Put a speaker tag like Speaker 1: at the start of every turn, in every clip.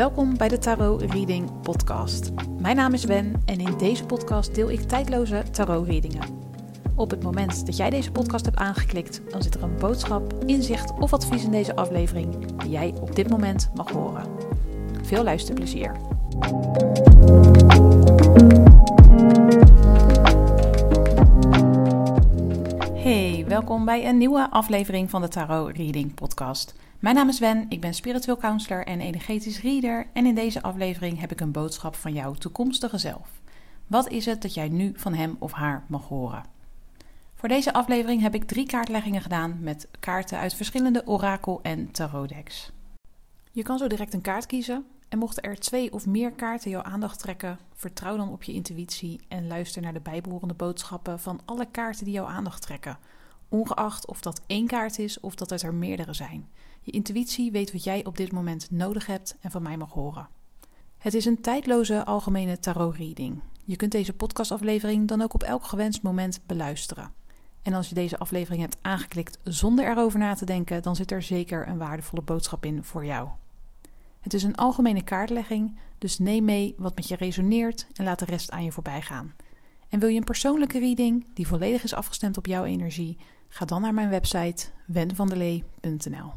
Speaker 1: Welkom bij de Tarot Reading Podcast. Mijn naam is Wen en in deze podcast deel ik tijdloze tarot readingen. Op het moment dat jij deze podcast hebt aangeklikt, dan zit er een boodschap, inzicht of advies in deze aflevering die jij op dit moment mag horen. Veel luisterplezier. Hey, welkom bij een nieuwe aflevering van de Tarot Reading Podcast. Mijn naam is Wen, ik ben spiritueel counselor en energetisch reader en in deze aflevering heb ik een boodschap van jouw toekomstige zelf. Wat is het dat jij nu van hem of haar mag horen? Voor deze aflevering heb ik drie kaartleggingen gedaan met kaarten uit verschillende orakel- en tarotdecks. Je kan zo direct een kaart kiezen en mochten er twee of meer kaarten jouw aandacht trekken, vertrouw dan op je intuïtie en luister naar de bijbehorende boodschappen van alle kaarten die jouw aandacht trekken, ongeacht of dat één kaart is of dat het er meerdere zijn. Je intuïtie weet wat jij op dit moment nodig hebt en van mij mag horen. Het is een tijdloze algemene tarot-reading. Je kunt deze podcastaflevering dan ook op elk gewenst moment beluisteren. En als je deze aflevering hebt aangeklikt zonder erover na te denken, dan zit er zeker een waardevolle boodschap in voor jou. Het is een algemene kaartlegging, dus neem mee wat met je resoneert en laat de rest aan je voorbij gaan. En wil je een persoonlijke reading die volledig is afgestemd op jouw energie? Ga dan naar mijn website wenvandelee.nl.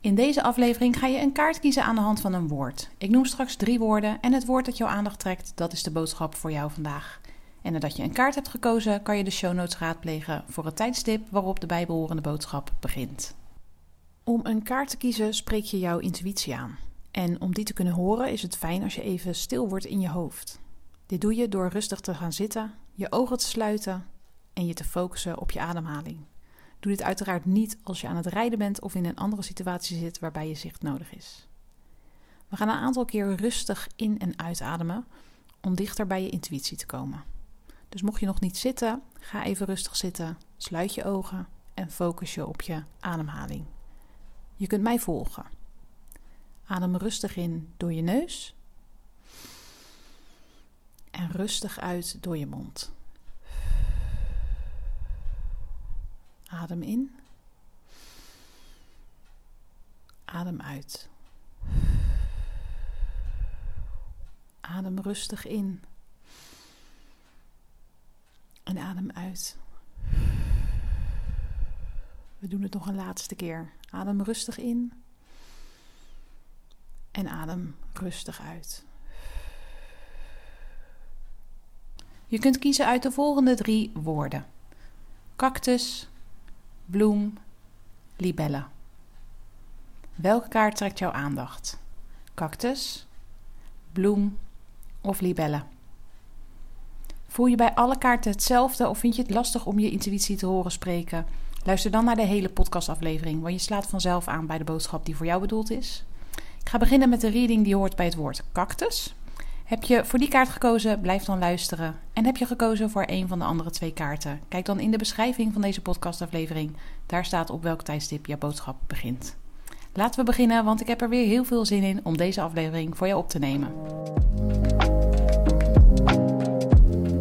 Speaker 1: In deze aflevering ga je een kaart kiezen aan de hand van een woord. Ik noem straks drie woorden en het woord dat jouw aandacht trekt, dat is de boodschap voor jou vandaag. En nadat je een kaart hebt gekozen, kan je de show notes raadplegen voor het tijdstip waarop de bijbehorende boodschap begint. Om een kaart te kiezen spreek je jouw intuïtie aan. En om die te kunnen horen is het fijn als je even stil wordt in je hoofd. Dit doe je door rustig te gaan zitten, je ogen te sluiten en je te focussen op je ademhaling. Doe dit uiteraard niet als je aan het rijden bent of in een andere situatie zit waarbij je zicht nodig is. We gaan een aantal keer rustig in- en uitademen om dichter bij je intuïtie te komen. Dus mocht je nog niet zitten, ga even rustig zitten, sluit je ogen en focus je op je ademhaling. Je kunt mij volgen. Adem rustig in door je neus en rustig uit door je mond. Adem in. Adem uit. Adem rustig in. En adem uit. We doen het nog een laatste keer. Adem rustig in. En adem rustig uit. Je kunt kiezen uit de volgende drie woorden: cactus, bloem, libelle. Welke kaart trekt jouw aandacht? Cactus, bloem of libelle? Voel je bij alle kaarten hetzelfde of vind je het lastig om je intuïtie te horen spreken? Luister dan naar de hele podcastaflevering, want je slaat vanzelf aan bij de boodschap die voor jou bedoeld is. Ik ga beginnen met de reading die hoort bij het woord cactus. Heb je voor die kaart gekozen, blijf dan luisteren. En heb je gekozen voor een van de andere twee kaarten? Kijk dan in de beschrijving van deze podcastaflevering. Daar staat op welk tijdstip jouw boodschap begint. Laten we beginnen, want ik heb er weer heel veel zin in om deze aflevering voor jou op te nemen.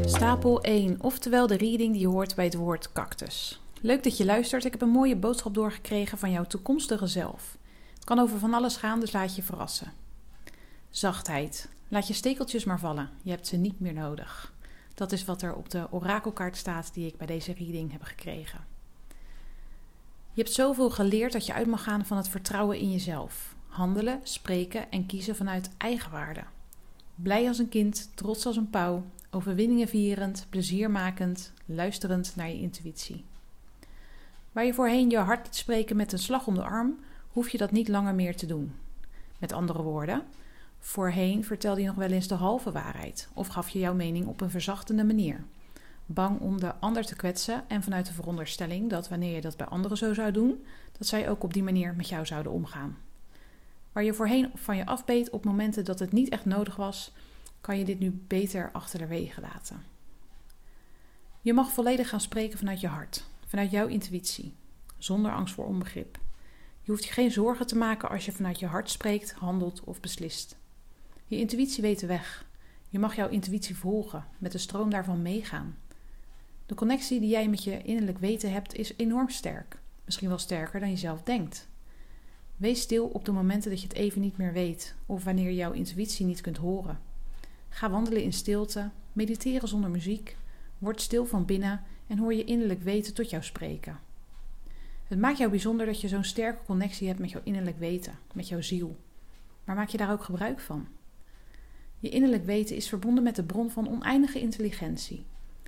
Speaker 1: Stapel 1, oftewel de reading die hoort bij het woord cactus. Leuk dat je luistert. Ik heb een mooie boodschap doorgekregen van jouw toekomstige zelf. Het kan over van alles gaan, dus laat je verrassen. Zachtheid. Laat je stekeltjes maar vallen. Je hebt ze niet meer nodig. Dat is wat er op de orakelkaart staat die ik bij deze reading heb gekregen. Je hebt zoveel geleerd dat je uit mag gaan van het vertrouwen in jezelf. Handelen, spreken en kiezen vanuit eigenwaarde. Blij als een kind, trots als een pauw, overwinningen vierend, pleziermakend, luisterend naar je intuïtie. Waar je voorheen je hart liet spreken met een slag om de arm, hoef je dat niet langer meer te doen. Met andere woorden, Voorheen vertelde je nog wel eens de halve waarheid of gaf je jouw mening op een verzachtende manier. Bang om de ander te kwetsen en vanuit de veronderstelling dat wanneer je dat bij anderen zo zou doen, dat zij ook op die manier met jou zouden omgaan. Waar je voorheen van je afbeet op momenten dat het niet echt nodig was, kan je dit nu beter achter de wegen laten. Je mag volledig gaan spreken vanuit je hart, vanuit jouw intuïtie, zonder angst voor onbegrip. Je hoeft je geen zorgen te maken als je vanuit je hart spreekt, handelt of beslist. Je intuïtie weet de weg. Je mag jouw intuïtie volgen, met de stroom daarvan meegaan. De connectie die jij met je innerlijk weten hebt is enorm sterk, misschien wel sterker dan je zelf denkt. Wees stil op de momenten dat je het even niet meer weet of wanneer jouw intuïtie niet kunt horen. Ga wandelen in stilte, mediteren zonder muziek, word stil van binnen en hoor je innerlijk weten tot jou spreken. Het maakt jou bijzonder dat je zo'n sterke connectie hebt met jouw innerlijk weten, met jouw ziel. Maar maak je daar ook gebruik van? Je innerlijk weten is verbonden met de bron van oneindige intelligentie.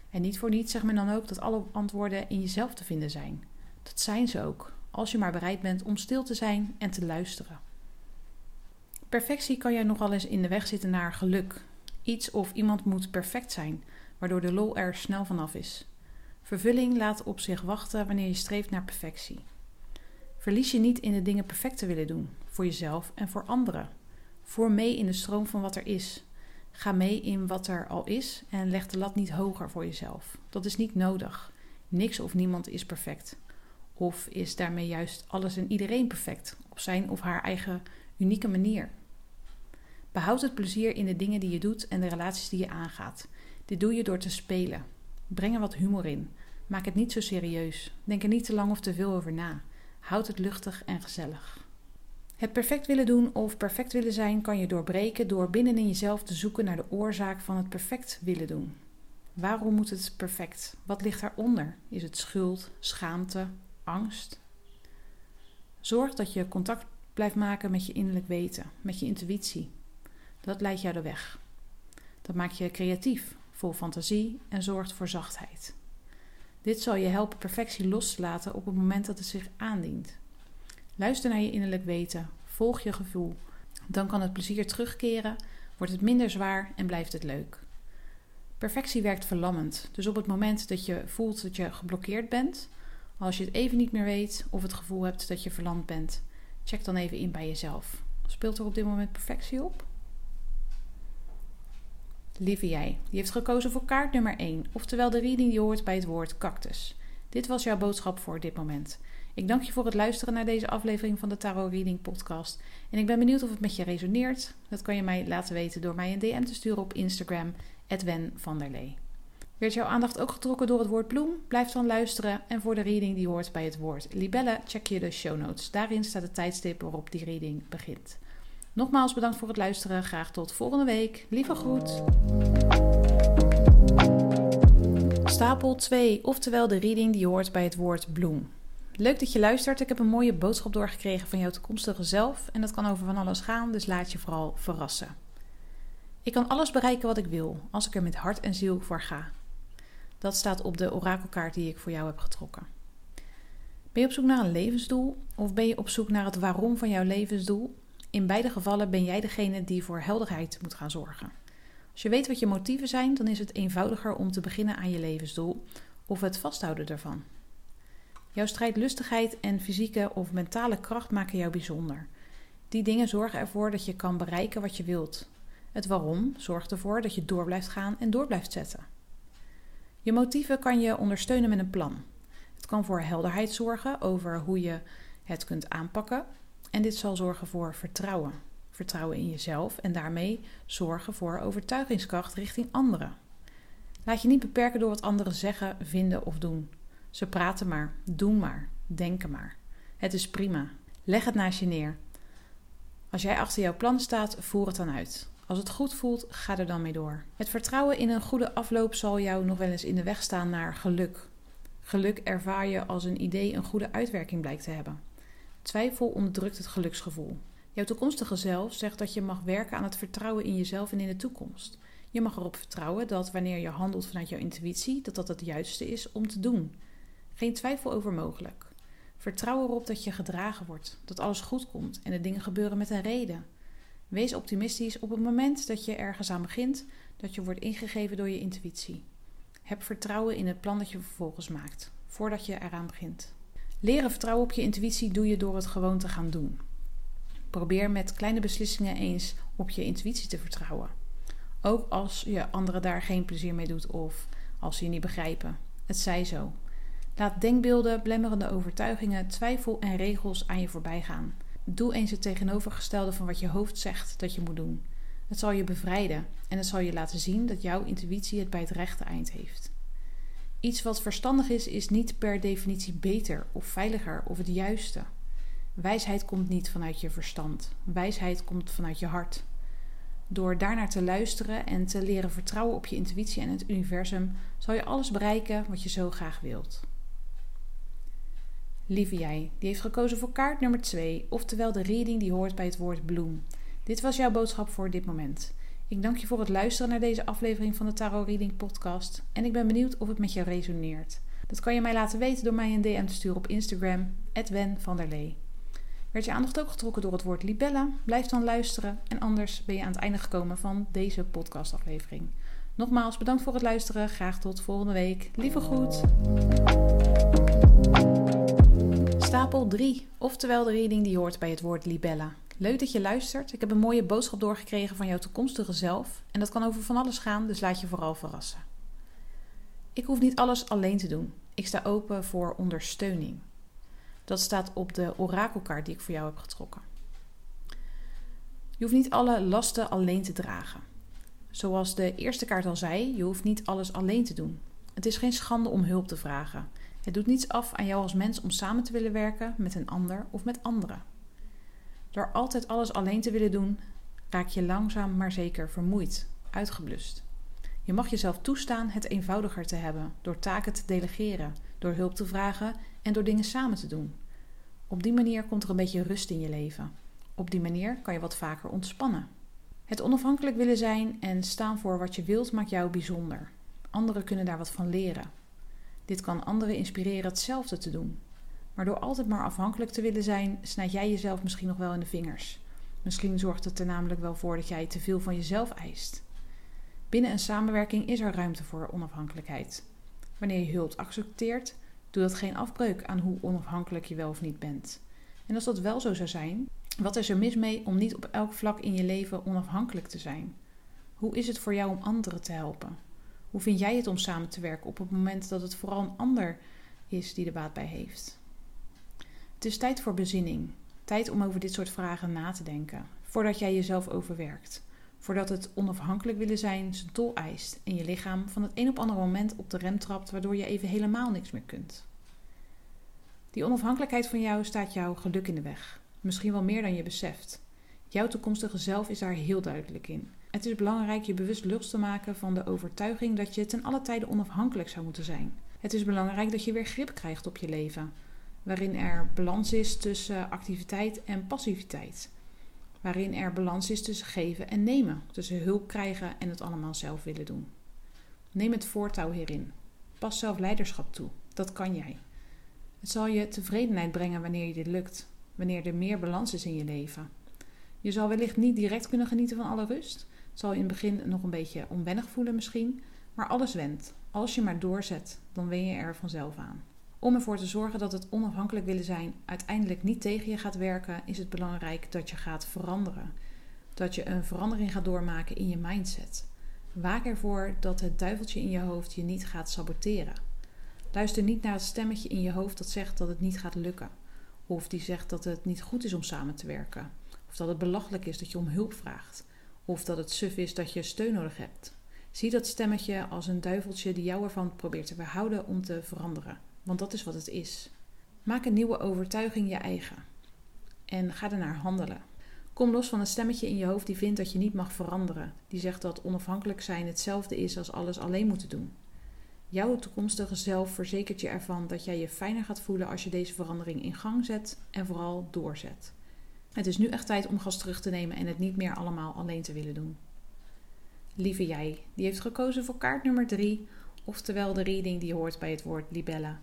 Speaker 1: En niet voor niets zegt men dan ook dat alle antwoorden in jezelf te vinden zijn. Dat zijn ze ook, als je maar bereid bent om stil te zijn en te luisteren. Perfectie kan jij nogal eens in de weg zitten naar geluk. Iets of iemand moet perfect zijn, waardoor de lol er snel vanaf is. Vervulling laat op zich wachten wanneer je streeft naar perfectie. Verlies je niet in de dingen perfect te willen doen, voor jezelf en voor anderen. Voer mee in de stroom van wat er is. Ga mee in wat er al is en leg de lat niet hoger voor jezelf. Dat is niet nodig. Niks of niemand is perfect. Of is daarmee juist alles en iedereen perfect op zijn of haar eigen unieke manier? Behoud het plezier in de dingen die je doet en de relaties die je aangaat. Dit doe je door te spelen. Breng er wat humor in. Maak het niet zo serieus. Denk er niet te lang of te veel over na. Houd het luchtig en gezellig. Het perfect willen doen of perfect willen zijn kan je doorbreken door binnenin jezelf te zoeken naar de oorzaak van het perfect willen doen. Waarom moet het perfect? Wat ligt daaronder? Is het schuld, schaamte, angst? Zorg dat je contact blijft maken met je innerlijk weten, met je intuïtie. Dat leidt jou de weg. Dat maakt je creatief, vol fantasie en zorgt voor zachtheid. Dit zal je helpen perfectie los te laten op het moment dat het zich aandient. Luister naar je innerlijk weten, volg je gevoel. Dan kan het plezier terugkeren, wordt het minder zwaar en blijft het leuk. Perfectie werkt verlammend, dus op het moment dat je voelt dat je geblokkeerd bent, als je het even niet meer weet of het gevoel hebt dat je verlamd bent, check dan even in bij jezelf. Speelt er op dit moment perfectie op? Lieve jij, die heeft gekozen voor kaart nummer 1, oftewel de reading die hoort bij het woord cactus. Dit was jouw boodschap voor dit moment. Ik dank je voor het luisteren naar deze aflevering van de Tarot Reading Podcast. En ik ben benieuwd of het met je resoneert. Dat kan je mij laten weten door mij een DM te sturen op Instagram, Wen van der Lee. Werd jouw aandacht ook getrokken door het woord bloem? Blijf dan luisteren. En voor de reading die hoort bij het woord libelle, check je de show notes. Daarin staat het tijdstip waarop die reading begint. Nogmaals bedankt voor het luisteren. Graag tot volgende week. Lieve groet. Stapel 2, oftewel de reading die hoort bij het woord bloem. Leuk dat je luistert. Ik heb een mooie boodschap doorgekregen van jouw toekomstige zelf. En dat kan over van alles gaan, dus laat je vooral verrassen. Ik kan alles bereiken wat ik wil, als ik er met hart en ziel voor ga. Dat staat op de orakelkaart die ik voor jou heb getrokken. Ben je op zoek naar een levensdoel of ben je op zoek naar het waarom van jouw levensdoel? In beide gevallen ben jij degene die voor helderheid moet gaan zorgen. Als je weet wat je motieven zijn, dan is het eenvoudiger om te beginnen aan je levensdoel of het vasthouden ervan. Jouw strijdlustigheid en fysieke of mentale kracht maken jou bijzonder. Die dingen zorgen ervoor dat je kan bereiken wat je wilt. Het waarom zorgt ervoor dat je door blijft gaan en door blijft zetten. Je motieven kan je ondersteunen met een plan. Het kan voor helderheid zorgen over hoe je het kunt aanpakken. En dit zal zorgen voor vertrouwen. Vertrouwen in jezelf en daarmee zorgen voor overtuigingskracht richting anderen. Laat je niet beperken door wat anderen zeggen, vinden of doen. Ze praten maar, doen maar, denken maar. Het is prima. Leg het naast je neer. Als jij achter jouw plan staat, voer het dan uit. Als het goed voelt, ga er dan mee door. Het vertrouwen in een goede afloop zal jou nog wel eens in de weg staan naar geluk. Geluk ervaar je als een idee een goede uitwerking blijkt te hebben. Twijfel onderdrukt het geluksgevoel. Jouw toekomstige zelf zegt dat je mag werken aan het vertrouwen in jezelf en in de toekomst. Je mag erop vertrouwen dat wanneer je handelt vanuit jouw intuïtie, dat dat het juiste is om te doen. Geen twijfel over mogelijk. Vertrouw erop dat je gedragen wordt, dat alles goed komt en de dingen gebeuren met een reden. Wees optimistisch op het moment dat je ergens aan begint, dat je wordt ingegeven door je intuïtie. Heb vertrouwen in het plan dat je vervolgens maakt, voordat je eraan begint. Leren vertrouwen op je intuïtie doe je door het gewoon te gaan doen. Probeer met kleine beslissingen eens op je intuïtie te vertrouwen. Ook als je anderen daar geen plezier mee doet of als ze je niet begrijpen. Het zij zo. Laat denkbeelden, blemmerende overtuigingen, twijfel en regels aan je voorbij gaan. Doe eens het tegenovergestelde van wat je hoofd zegt dat je moet doen. Het zal je bevrijden en het zal je laten zien dat jouw intuïtie het bij het rechte eind heeft. Iets wat verstandig is, is niet per definitie beter of veiliger of het juiste. Wijsheid komt niet vanuit je verstand. Wijsheid komt vanuit je hart. Door daarnaar te luisteren en te leren vertrouwen op je intuïtie en het universum, zal je alles bereiken wat je zo graag wilt. Lieve jij, die heeft gekozen voor kaart nummer 2, oftewel de reading die hoort bij het woord bloem. Dit was jouw boodschap voor dit moment. Ik dank je voor het luisteren naar deze aflevering van de Tarot Reading Podcast en ik ben benieuwd of het met je resoneert. Dat kan je mij laten weten door mij een DM te sturen op Instagram, Wen van der Lee. Werd je aandacht ook getrokken door het woord libella? Blijf dan luisteren en anders ben je aan het einde gekomen van deze podcastaflevering. Nogmaals bedankt voor het luisteren. Graag tot volgende week. Lieve groet. Stapel 3, oftewel de reading die hoort bij het woord libella. Leuk dat je luistert. Ik heb een mooie boodschap doorgekregen van jouw toekomstige zelf. En dat kan over van alles gaan, dus laat je vooral verrassen. Ik hoef niet alles alleen te doen. Ik sta open voor ondersteuning. Dat staat op de orakelkaart die ik voor jou heb getrokken. Je hoeft niet alle lasten alleen te dragen. Zoals de eerste kaart al zei, je hoeft niet alles alleen te doen. Het is geen schande om hulp te vragen. Het doet niets af aan jou als mens om samen te willen werken met een ander of met anderen. Door altijd alles alleen te willen doen, raak je langzaam maar zeker vermoeid, uitgeblust. Je mag jezelf toestaan het eenvoudiger te hebben door taken te delegeren, door hulp te vragen en door dingen samen te doen. Op die manier komt er een beetje rust in je leven. Op die manier kan je wat vaker ontspannen. Het onafhankelijk willen zijn en staan voor wat je wilt maakt jou bijzonder. Anderen kunnen daar wat van leren. Dit kan anderen inspireren hetzelfde te doen. Maar door altijd maar afhankelijk te willen zijn, snijd jij jezelf misschien nog wel in de vingers. Misschien zorgt het er namelijk wel voor dat jij te veel van jezelf eist. Binnen een samenwerking is er ruimte voor onafhankelijkheid. Wanneer je hulp accepteert, doet dat geen afbreuk aan hoe onafhankelijk je wel of niet bent. En als dat wel zo zou zijn, wat is er mis mee om niet op elk vlak in je leven onafhankelijk te zijn? Hoe is het voor jou om anderen te helpen? Hoe vind jij het om samen te werken op het moment dat het vooral een ander is die er baat bij heeft? Het is tijd voor bezinning. Tijd om over dit soort vragen na te denken, voordat jij jezelf overwerkt. Voordat het onafhankelijk willen zijn zijn tol eist en je lichaam van het een op ander moment op de rem trapt, waardoor je even helemaal niks meer kunt. Die onafhankelijkheid van jou staat jouw geluk in de weg. Misschien wel meer dan je beseft. Jouw toekomstige zelf is daar heel duidelijk in. Het is belangrijk je bewust los te maken van de overtuiging dat je ten alle tijde onafhankelijk zou moeten zijn. Het is belangrijk dat je weer grip krijgt op je leven, waarin er balans is tussen activiteit en passiviteit. Waarin er balans is tussen geven en nemen, tussen hulp krijgen en het allemaal zelf willen doen. Neem het voortouw hierin. Pas zelf leiderschap toe. Dat kan jij. Het zal je tevredenheid brengen wanneer je dit lukt, wanneer er meer balans is in je leven. Je zal wellicht niet direct kunnen genieten van alle rust. Zal je in het begin nog een beetje onwennig voelen misschien, maar alles wendt. Als je maar doorzet, dan wen je er vanzelf aan. Om ervoor te zorgen dat het onafhankelijk willen zijn uiteindelijk niet tegen je gaat werken, is het belangrijk dat je gaat veranderen. Dat je een verandering gaat doormaken in je mindset. Waak ervoor dat het duiveltje in je hoofd je niet gaat saboteren. Luister niet naar het stemmetje in je hoofd dat zegt dat het niet gaat lukken. Of die zegt dat het niet goed is om samen te werken. Of dat het belachelijk is dat je om hulp vraagt. Of dat het suf is dat je steun nodig hebt. Zie dat stemmetje als een duiveltje die jou ervan probeert te weerhouden om te veranderen. Want dat is wat het is. Maak een nieuwe overtuiging je eigen. En ga ernaar handelen. Kom los van een stemmetje in je hoofd die vindt dat je niet mag veranderen. Die zegt dat onafhankelijk zijn hetzelfde is als alles alleen moeten doen. Jouw toekomstige zelf verzekert je ervan dat jij je fijner gaat voelen als je deze verandering in gang zet en vooral doorzet. Het is nu echt tijd om gas terug te nemen en het niet meer allemaal alleen te willen doen. Lieve jij, die heeft gekozen voor kaart nummer 3, oftewel de reading die hoort bij het woord libella.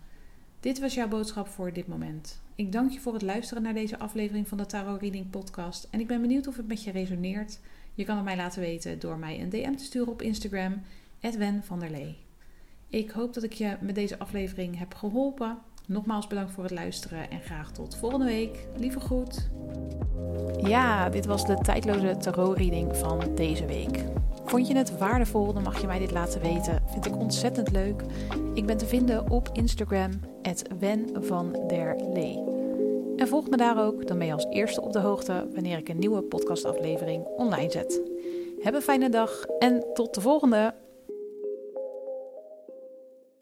Speaker 1: Dit was jouw boodschap voor dit moment. Ik dank je voor het luisteren naar deze aflevering van de Tarot Reading Podcast en ik ben benieuwd of het met je resoneert. Je kan het mij laten weten door mij een DM te sturen op Instagram, Edwen van der Lee. Ik hoop dat ik je met deze aflevering heb geholpen. Nogmaals bedankt voor het luisteren en graag tot volgende week. Lieve groet. Ja, dit was de tijdloze tarot-reading van deze week. Vond je het waardevol, dan mag je mij dit laten weten. Vind ik ontzettend leuk. Ik ben te vinden op Instagram, Wen der Lee. En volg me daar ook, dan ben je als eerste op de hoogte wanneer ik een nieuwe podcastaflevering online zet. Heb een fijne dag en tot de volgende!